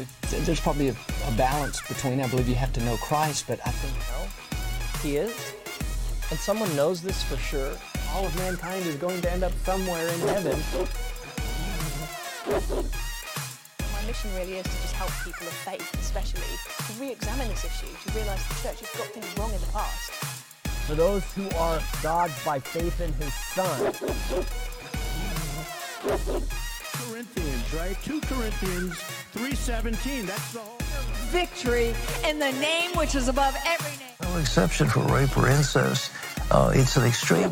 Know, it- there's probably a, a balance between. I believe you have to know Christ, but I think He is. And someone knows this for sure. All of mankind is going to end up somewhere in heaven. My mission really is to just help people of faith, especially, to re-examine this issue, to realise the church has got things wrong in the past. For those who are God's by faith in His Son. Corinthians, right? 2 Corinthians 3.17. That's the whole... victory in the name which is above every name. No exception for rape or incest. Uh, it's an extreme.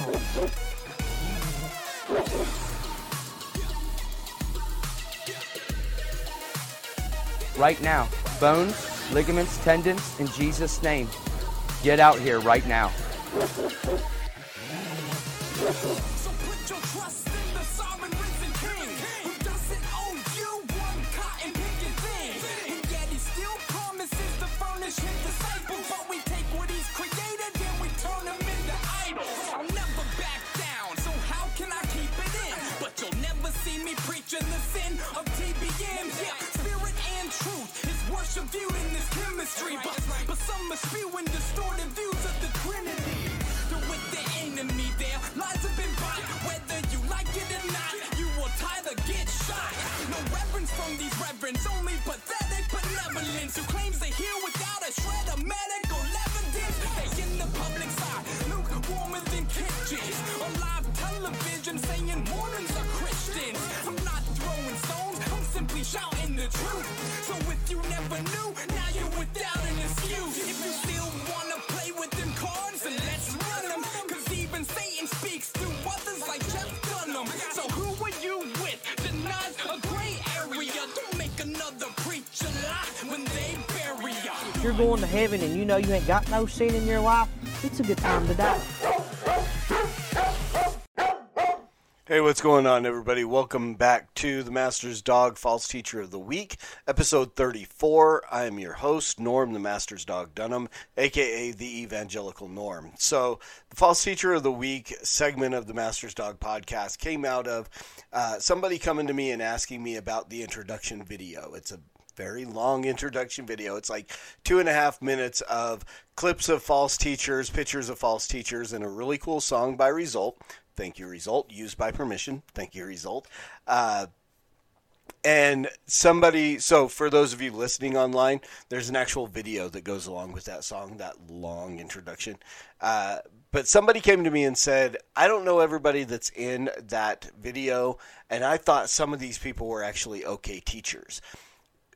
right now. Bones, ligaments, tendons, in Jesus' name. Get out here right now. You're going to heaven and you know you ain't got no sin in your life, it's a good time to die. Hey, what's going on, everybody? Welcome back to the Master's Dog False Teacher of the Week, episode 34. I am your host, Norm, the Master's Dog Dunham, aka the Evangelical Norm. So, the False Teacher of the Week segment of the Master's Dog podcast came out of uh, somebody coming to me and asking me about the introduction video. It's a very long introduction video. It's like two and a half minutes of clips of false teachers, pictures of false teachers, and a really cool song by Result. Thank you, Result. Used by permission. Thank you, Result. Uh, and somebody, so for those of you listening online, there's an actual video that goes along with that song, that long introduction. Uh, but somebody came to me and said, I don't know everybody that's in that video, and I thought some of these people were actually okay teachers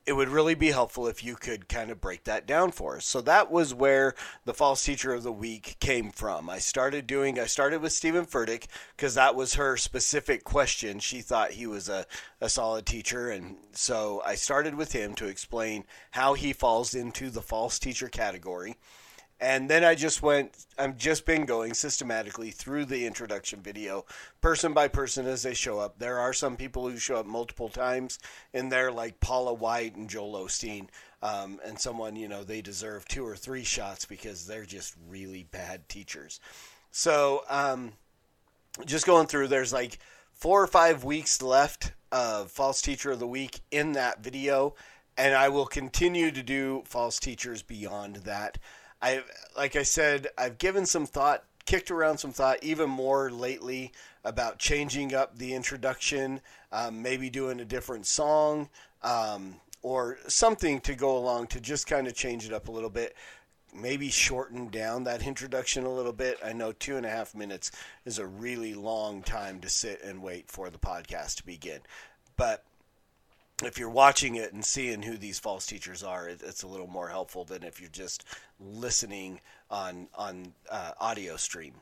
it would really be helpful if you could kind of break that down for us. So that was where the false teacher of the week came from. I started doing I started with Steven Furtick because that was her specific question. She thought he was a, a solid teacher and so I started with him to explain how he falls into the false teacher category. And then I just went, I've just been going systematically through the introduction video, person by person as they show up. There are some people who show up multiple times in there, like Paula White and Joel Osteen. Um, and someone, you know, they deserve two or three shots because they're just really bad teachers. So, um, just going through, there's like four or five weeks left of False Teacher of the Week in that video. And I will continue to do false teachers beyond that. I like I said, I've given some thought, kicked around some thought, even more lately about changing up the introduction, um, maybe doing a different song, um, or something to go along to just kind of change it up a little bit. Maybe shorten down that introduction a little bit. I know two and a half minutes is a really long time to sit and wait for the podcast to begin, but if you're watching it and seeing who these false teachers are, it, it's a little more helpful than if you're just listening on on uh, audio stream.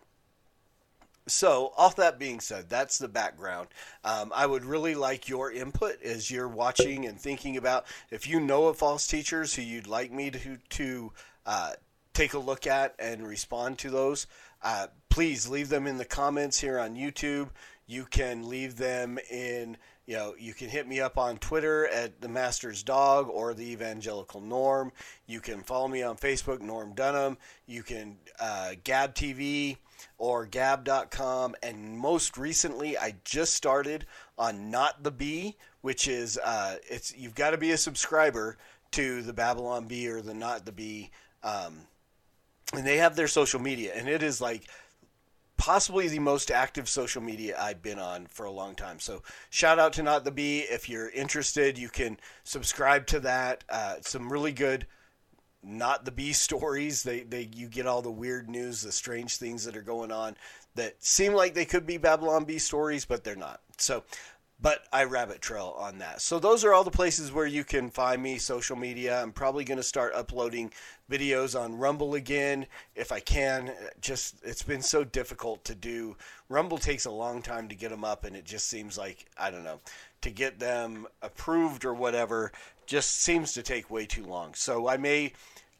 So, all that being said, that's the background. Um, I would really like your input as you're watching and thinking about if you know of false teachers who you'd like me to to uh, take a look at and respond to those. Uh, please leave them in the comments here on YouTube. You can leave them in, you know, you can hit me up on Twitter at the Master's Dog or the Evangelical Norm. You can follow me on Facebook, Norm Dunham. You can uh, Gab TV or Gab.com. And most recently, I just started on Not the Bee, which is uh, it's you've got to be a subscriber to the Babylon Bee or the Not the Bee. Um, and they have their social media, and it is like possibly the most active social media I've been on for a long time. So shout out to Not the Bee. If you're interested, you can subscribe to that. Uh, some really good Not the Bee stories. They, they you get all the weird news, the strange things that are going on that seem like they could be Babylon Bee stories, but they're not. So but I rabbit trail on that. So those are all the places where you can find me, social media. I'm probably going to start uploading videos on Rumble again if I can. Just it's been so difficult to do. Rumble takes a long time to get them up, and it just seems like I don't know to get them approved or whatever. Just seems to take way too long. So I may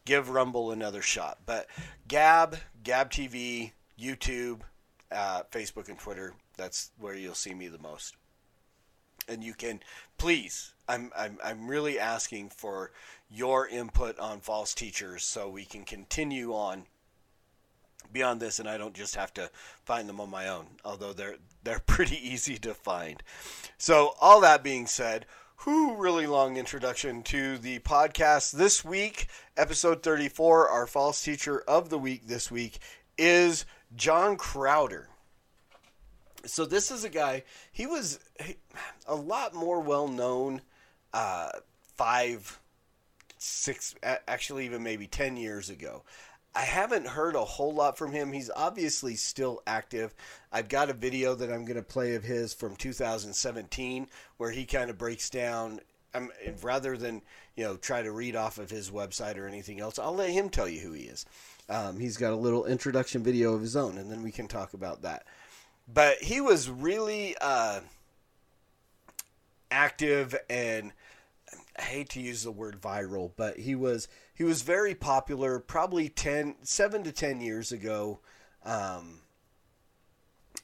give Rumble another shot. But Gab, Gab TV, YouTube, uh, Facebook, and Twitter. That's where you'll see me the most and you can please I'm, I'm i'm really asking for your input on false teachers so we can continue on beyond this and i don't just have to find them on my own although they're they're pretty easy to find. So all that being said who really long introduction to the podcast this week? Episode 34 our false teacher of the week this week is john crowder so this is a guy. He was a lot more well known uh, five, six, actually even maybe ten years ago. I haven't heard a whole lot from him. He's obviously still active. I've got a video that I'm going to play of his from 2017 where he kind of breaks down. Um, rather than you know try to read off of his website or anything else, I'll let him tell you who he is. Um, he's got a little introduction video of his own, and then we can talk about that but he was really uh, active and I hate to use the word viral, but he was he was very popular probably 10, 7 to 10 years ago um,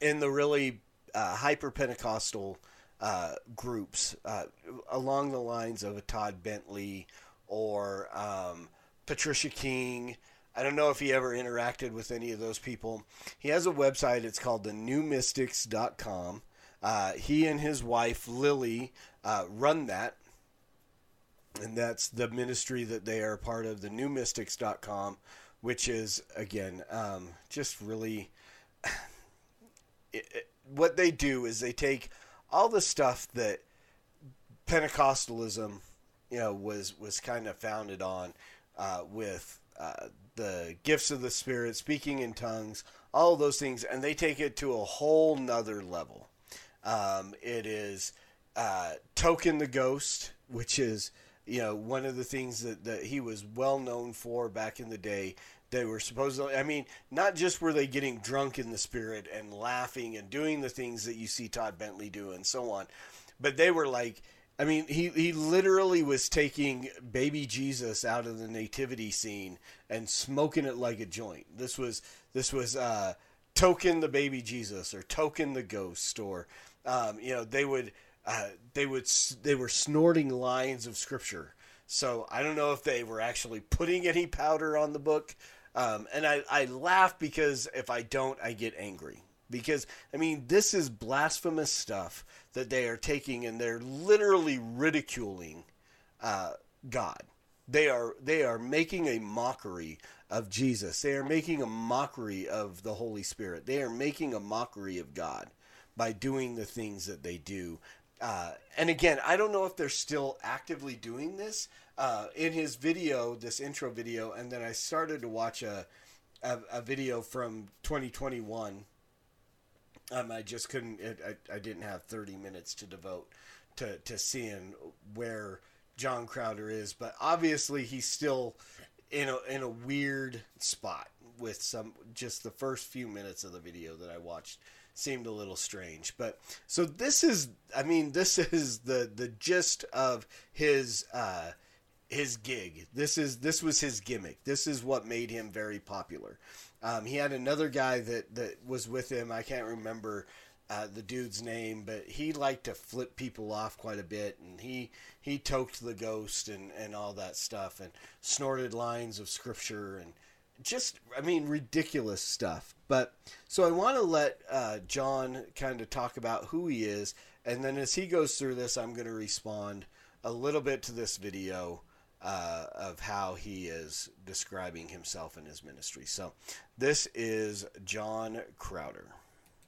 in the really uh, hyper Pentecostal uh, groups uh, along the lines of a Todd Bentley or um, Patricia King I don't know if he ever interacted with any of those people. He has a website. It's called the newmystics.com. Uh, he and his wife, Lily, uh, run that. And that's the ministry that they are part of, the newmystics.com, which is, again, um, just really. It, it, what they do is they take all the stuff that Pentecostalism, you know, was was kind of founded on, uh, with uh, the gifts of the Spirit, speaking in tongues, all those things, and they take it to a whole nother level. Um, it is uh, Token the Ghost, which is you know one of the things that, that he was well known for back in the day. They were supposedly, I mean, not just were they getting drunk in the spirit and laughing and doing the things that you see Todd Bentley do and so on, but they were like I mean, he, he literally was taking baby Jesus out of the nativity scene and smoking it like a joint. This was this was uh, token the baby Jesus or token the ghost or um, you know they would uh, they would they were snorting lines of scripture. So I don't know if they were actually putting any powder on the book. Um, and I, I laugh because if I don't, I get angry because I mean this is blasphemous stuff that they are taking and they're literally ridiculing uh, God. They are they are making a mockery of Jesus. They are making a mockery of the Holy Spirit. They are making a mockery of God by doing the things that they do. Uh, and again, I don't know if they're still actively doing this. Uh, in his video, this intro video, and then I started to watch a, a, a video from 2021 um, I just couldn't. I, I didn't have 30 minutes to devote to to seeing where John Crowder is, but obviously he's still in a in a weird spot. with some just the first few minutes of the video that I watched seemed a little strange. But so this is, I mean, this is the the gist of his uh, his gig. This is this was his gimmick. This is what made him very popular. Um, he had another guy that that was with him. I can't remember. Uh, the dude's name, but he liked to flip people off quite a bit, and he he toked the ghost and, and all that stuff, and snorted lines of scripture, and just I mean ridiculous stuff. But so I want to let uh, John kind of talk about who he is, and then as he goes through this, I'm going to respond a little bit to this video uh, of how he is describing himself and his ministry. So this is John Crowder.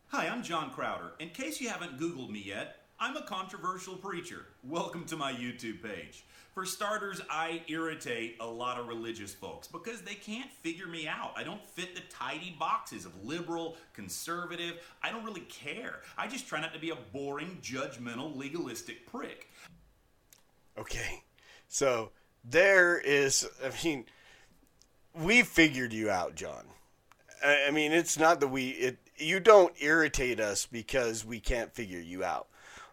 Hi, I'm John Crowder. In case you haven't Googled me yet, I'm a controversial preacher. Welcome to my YouTube page. For starters, I irritate a lot of religious folks because they can't figure me out. I don't fit the tidy boxes of liberal, conservative. I don't really care. I just try not to be a boring, judgmental, legalistic prick. Okay. So there is, I mean, we figured you out, John. I mean, it's not that we, it, you don't irritate us because we can't figure you out.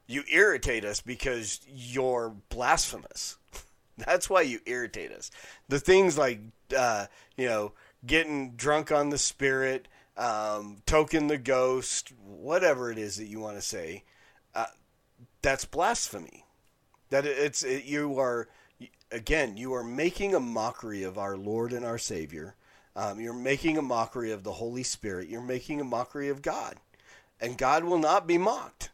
You irritate us because you're blasphemous. That's why you irritate us. The things like, uh, you know, getting drunk on the spirit, um, token the ghost, whatever it is that you want to say, uh, that's blasphemy. That it's it, you are again you are making a mockery of our Lord and our Savior. Um, you're making a mockery of the Holy Spirit. You're making a mockery of God, and God will not be mocked.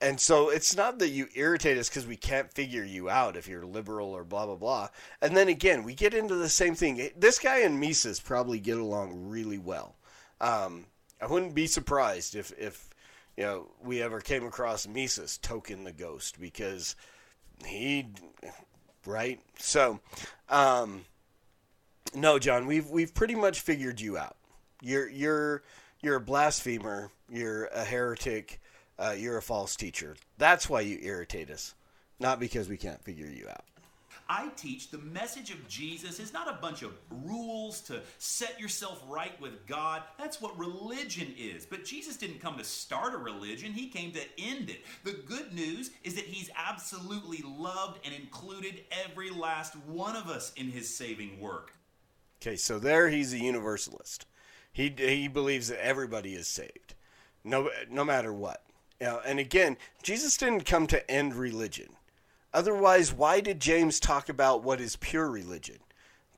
And so it's not that you irritate us because we can't figure you out if you're liberal or blah blah blah. And then again, we get into the same thing. This guy and Mises probably get along really well. Um, I wouldn't be surprised if if you know we ever came across Mises token the ghost because he right. So um, no, John, we've we've pretty much figured you out. You're you're you're a blasphemer. You're a heretic. Uh, you're a false teacher. That's why you irritate us, not because we can't figure you out. I teach the message of Jesus is not a bunch of rules to set yourself right with God. That's what religion is. But Jesus didn't come to start a religion, He came to end it. The good news is that He's absolutely loved and included every last one of us in His saving work. Okay, so there he's a universalist. He he believes that everybody is saved, no no matter what. And again, Jesus didn't come to end religion. Otherwise, why did James talk about what is pure religion?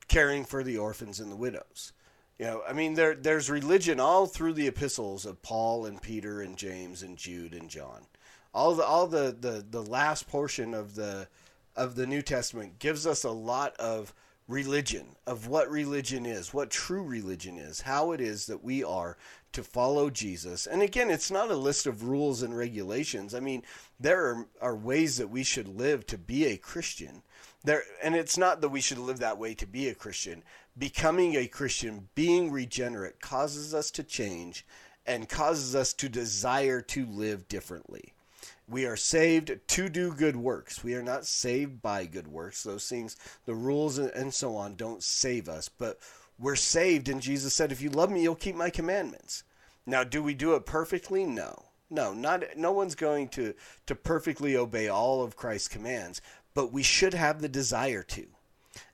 Caring for the orphans and the widows. You know, I mean, there there's religion all through the epistles of Paul and Peter and James and Jude and John. All the all the the, the last portion of the of the New Testament gives us a lot of religion, of what religion is, what true religion is, how it is that we are to follow Jesus. And again, it's not a list of rules and regulations. I mean, there are, are ways that we should live to be a Christian. There and it's not that we should live that way to be a Christian. Becoming a Christian, being regenerate causes us to change and causes us to desire to live differently. We are saved to do good works. We are not saved by good works. Those things, the rules and so on, don't save us. But we're saved, and Jesus said, "If you love me, you'll keep my commandments." Now, do we do it perfectly? No, no, not. No one's going to to perfectly obey all of Christ's commands, but we should have the desire to,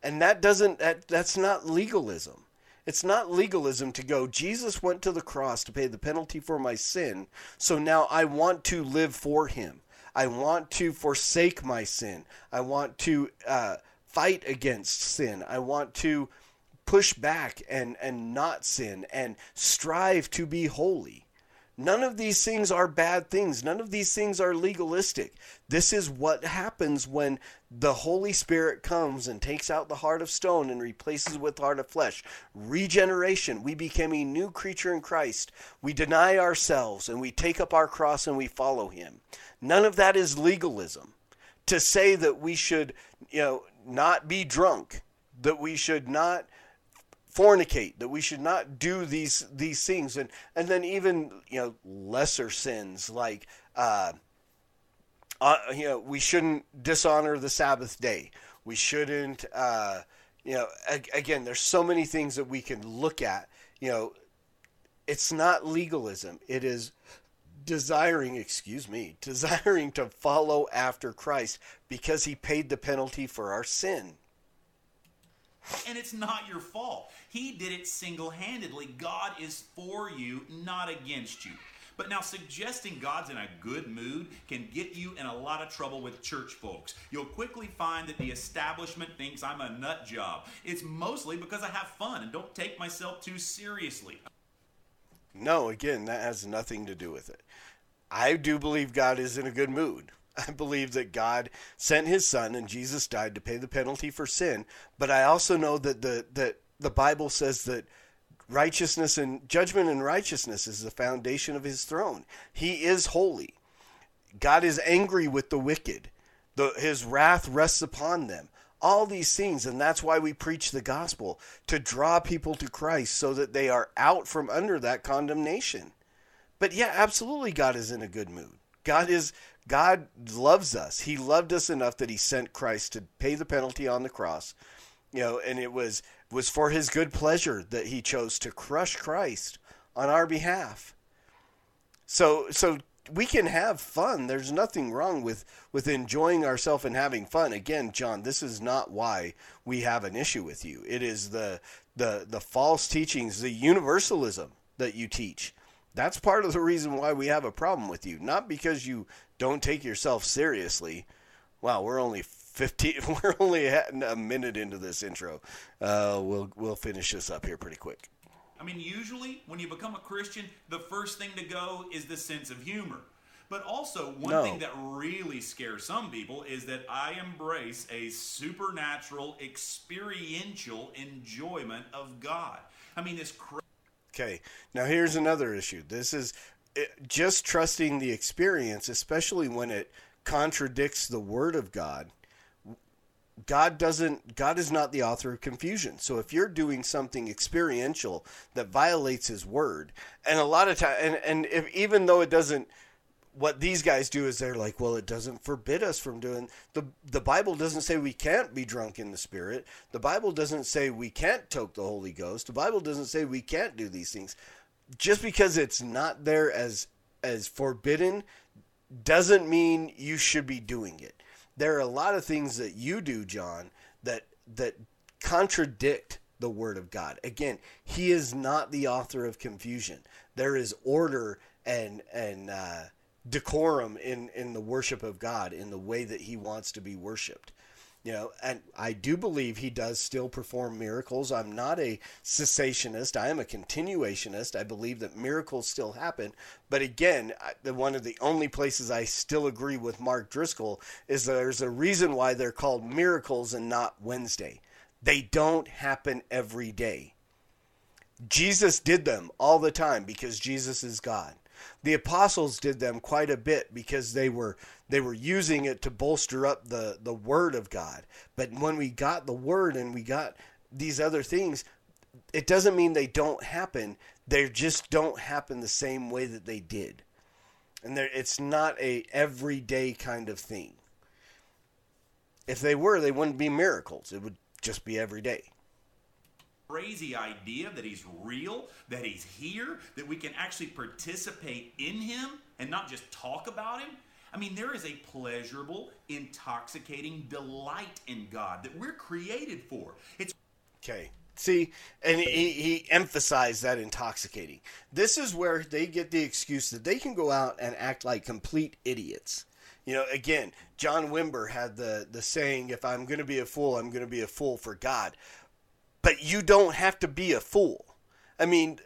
and that doesn't. That, that's not legalism. It's not legalism to go, Jesus went to the cross to pay the penalty for my sin, so now I want to live for him. I want to forsake my sin. I want to uh, fight against sin. I want to push back and, and not sin and strive to be holy. None of these things are bad things. None of these things are legalistic. This is what happens when the Holy Spirit comes and takes out the heart of stone and replaces it with the heart of flesh. Regeneration. We become a new creature in Christ. We deny ourselves and we take up our cross and we follow Him. None of that is legalism. To say that we should, you know, not be drunk, that we should not fornicate that we should not do these these things and and then even you know lesser sins like uh, uh you know we shouldn't dishonor the sabbath day we shouldn't uh You know, again, there's so many things that we can look at. You know, it's not legalism. It is desiring, excuse me, desiring to follow after Christ because he paid the penalty for our sin. And it's not your fault. He did it single handedly. God is for you, not against you. But now, suggesting God's in a good mood can get you in a lot of trouble with church folks. You'll quickly find that the establishment thinks I'm a nut job. It's mostly because I have fun and don't take myself too seriously. No, again, that has nothing to do with it. I do believe God is in a good mood. I believe that God sent his son and Jesus died to pay the penalty for sin, but I also know that the that the Bible says that righteousness and judgment and righteousness is the foundation of his throne. He is holy. God is angry with the wicked. The, his wrath rests upon them. All these things, and that's why we preach the gospel to draw people to Christ so that they are out from under that condemnation. But yeah, absolutely, God is in a good mood. God is God loves us. He loved us enough that He sent Christ to pay the penalty on the cross. You know, and it was was for his good pleasure that he chose to crush Christ on our behalf. So so we can have fun. There's nothing wrong with with enjoying ourselves and having fun. Again, John, this is not why we have an issue with you. It is the the the false teachings, the universalism that you teach. That's part of the reason why we have a problem with you. Not because you don't take yourself seriously. Wow, we're only 15 we're only a minute into this intro uh, we'll we'll finish this up here pretty quick i mean usually when you become a christian the first thing to go is the sense of humor but also one No. thing that really scares some people is that i embrace a supernatural experiential enjoyment of god i mean this cra- Okay, now here's another issue. This is it, just trusting the experience, especially when it contradicts the Word of God. God doesn't. God is not the author of confusion. So if you're doing something experiential that violates His Word, and a lot of time, and and if even though it doesn't. What these guys do is they're like, well, it doesn't forbid us from doing the the Bible doesn't say we can't be drunk in the Spirit. The Bible doesn't say we can't toke the Holy Ghost. The Bible doesn't say we can't do these things. Just because it's not there as as forbidden doesn't mean you should be doing it. There are a lot of things that you do, John, that that contradict the word of God. Again, he is not the author of confusion. There is order and and uh, decorum in in the worship of God in the way that he wants to be worshipped. You know, and I do believe he does still perform miracles. I'm not a cessationist. I am a continuationist. I believe that miracles still happen. But again, I- the one of the only places I still agree with Mark Driscoll is there's a reason why they're called miracles and not Wednesday. They don't happen every day. Jesus did them all the time because Jesus is God. The apostles did them quite a bit because they were they were using it to bolster up the the word of God. But when we got the word and we got these other things, it doesn't mean they don't happen. They just don't happen the same way that they did. And there it's not a everyday kind of thing. If they were, they wouldn't be miracles. It would just be every day. Crazy idea that he's real, that he's here, that we can actually participate in him and not just talk about him. I mean, there is a pleasurable, intoxicating delight in God that we're created for. It's Okay. See, and he, he emphasized that intoxicating. This is where they get the excuse that they can go out and act like complete idiots. You know, again, John Wimber had the, the saying, if I'm going to be a fool, I'm going to be a fool for God. But you don't have to be a fool. I mean,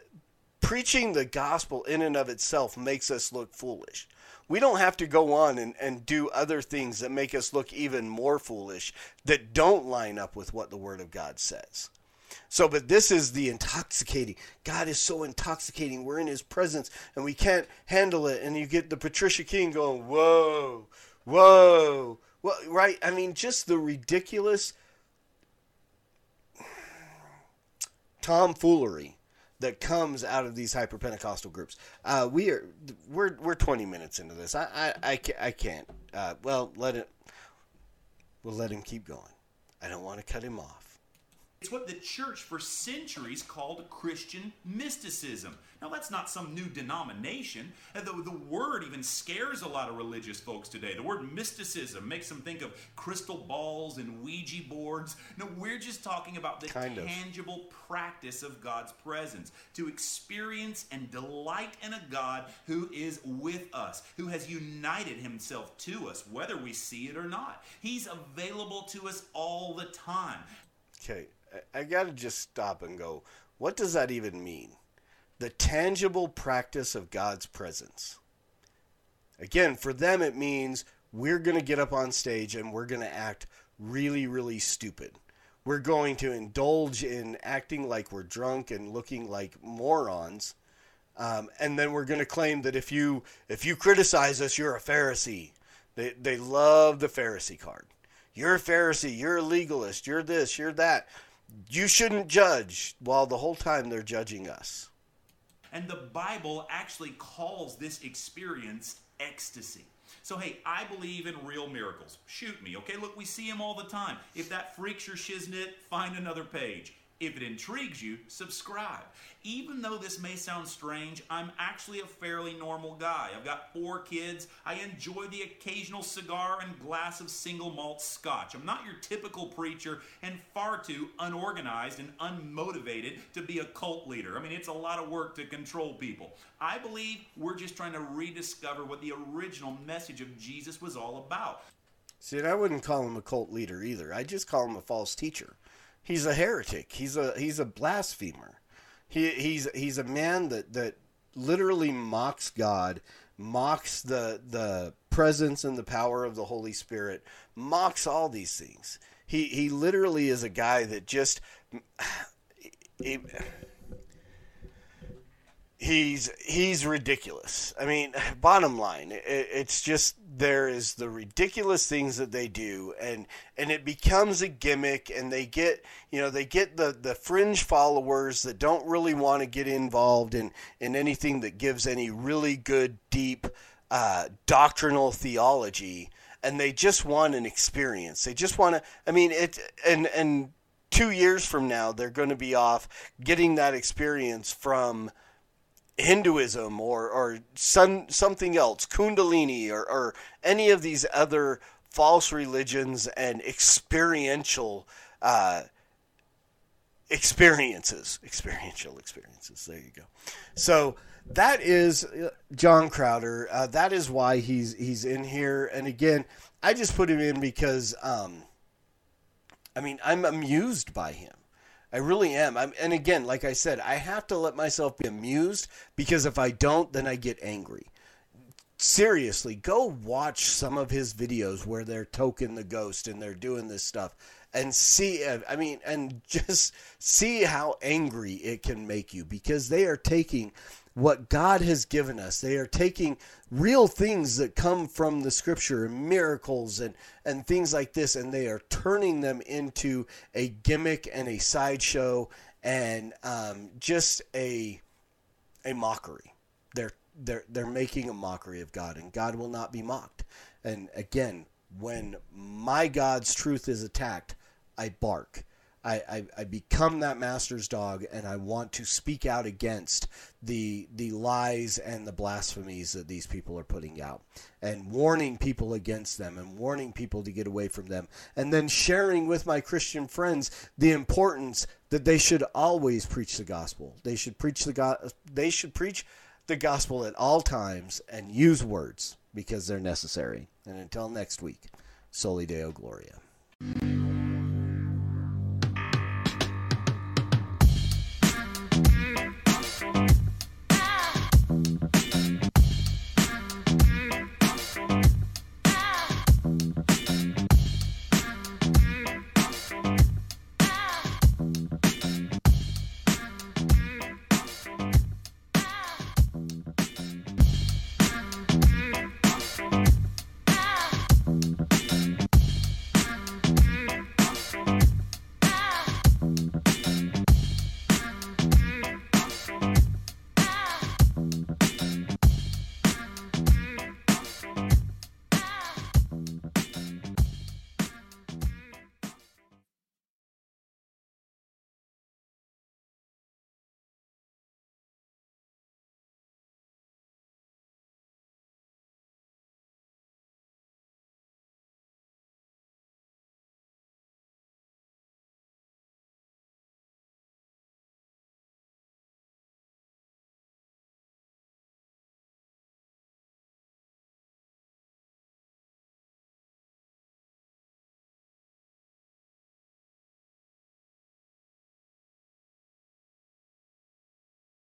preaching the gospel in and of itself makes us look foolish. We don't have to go on and, and do other things that make us look even more foolish that don't line up with what the Word of God says. So, but this is the intoxicating. God is so intoxicating. We're in His presence and we can't handle it. And you get the Patricia King going, whoa, whoa. Well, right? I mean, just the ridiculous tomfoolery that comes out of these hyper Pentecostal groups. Uh, we are we're we're 20 minutes into this. I I, I, ca- I can't. Uh, well, let it. We'll let him keep going. I don't want to cut him off. It's what the church for centuries called Christian mysticism. Now, that's not some new denomination. And The, the word even scares a lot of religious folks today. The word mysticism makes them think of crystal balls and Ouija boards. No, we're just talking about the Kind of. tangible practice of God's presence to experience and delight in a God who is with us, who has united himself to us, whether we see it or not. He's available to us all the time. Okay, I, got to just stop and go. What does that even mean? The tangible practice of God's presence. Again, for them, it means we're going to get up on stage and we're going to act really, really stupid. We're going to indulge in acting like we're drunk and looking like morons. Um, and then we're going to claim that if you if you criticize us, you're a Pharisee. They they love the Pharisee card. You're a Pharisee. You're a legalist. You're this. You're that. You shouldn't judge. While the whole time they're judging us. And the Bible actually calls this experience ecstasy. So, hey, I believe in real miracles. Shoot me, okay? Look, we see them all the time. If that freaks your shiznit, find another page. If it intrigues you, subscribe. Even though this may sound strange, I'm actually a fairly normal guy. I've got four kids. I enjoy the occasional cigar and glass of single malt scotch. I'm not your typical preacher and far too unorganized and unmotivated to be a cult leader. I mean, it's a lot of work to control people. I believe we're just trying to rediscover what the original message of Jesus was all about. See, I wouldn't call him a cult leader either. I just call him a false teacher. He's a heretic. He's a he's a blasphemer. He he's he's a man that that literally mocks God, mocks the the presence and the power of the Holy Spirit, mocks all these things. He he literally is a guy that just he's he's ridiculous. I mean, bottom line, it, it's just there is the ridiculous things that they do, and and it becomes a gimmick, and they get you know they get the the fringe followers that don't really want to get involved in in anything that gives any really good deep uh, doctrinal theology. And they just want an experience. They just want to. I mean, it. And and two years from now, they're going to be off getting that experience from Hinduism or or some something else, Kundalini or, or any of these other false religions and experiential uh, experiences, experiential experiences. There you go. So that is uh, John Crowder. Uh, that is why he's he's in here. And again, I just put him in because um, I mean I'm amused by him. I really am. I'm, and again, like I said, I have to let myself be amused because if I don't, then I get angry. Seriously, go watch some of his videos where they're token the ghost and they're doing this stuff and see, uh, I mean, and just see how angry it can make you because they are taking what God has given us. They are taking real things that come from the scripture and miracles and, and things like this, and they are turning them into a gimmick and a sideshow and um, just a a mockery. They're they're they're making a mockery of God, and God will not be mocked. And again, when my God's truth is attacked, I bark. I, I, I become that master's dog and I want to speak out against the the lies and the blasphemies that these people are putting out and warning people against them and warning people to get away from them and then sharing with my Christian friends the importance that they should always preach the gospel. They should preach the go- they should preach the gospel at all times and use words because they're necessary. And until next week, Soli Deo Gloria.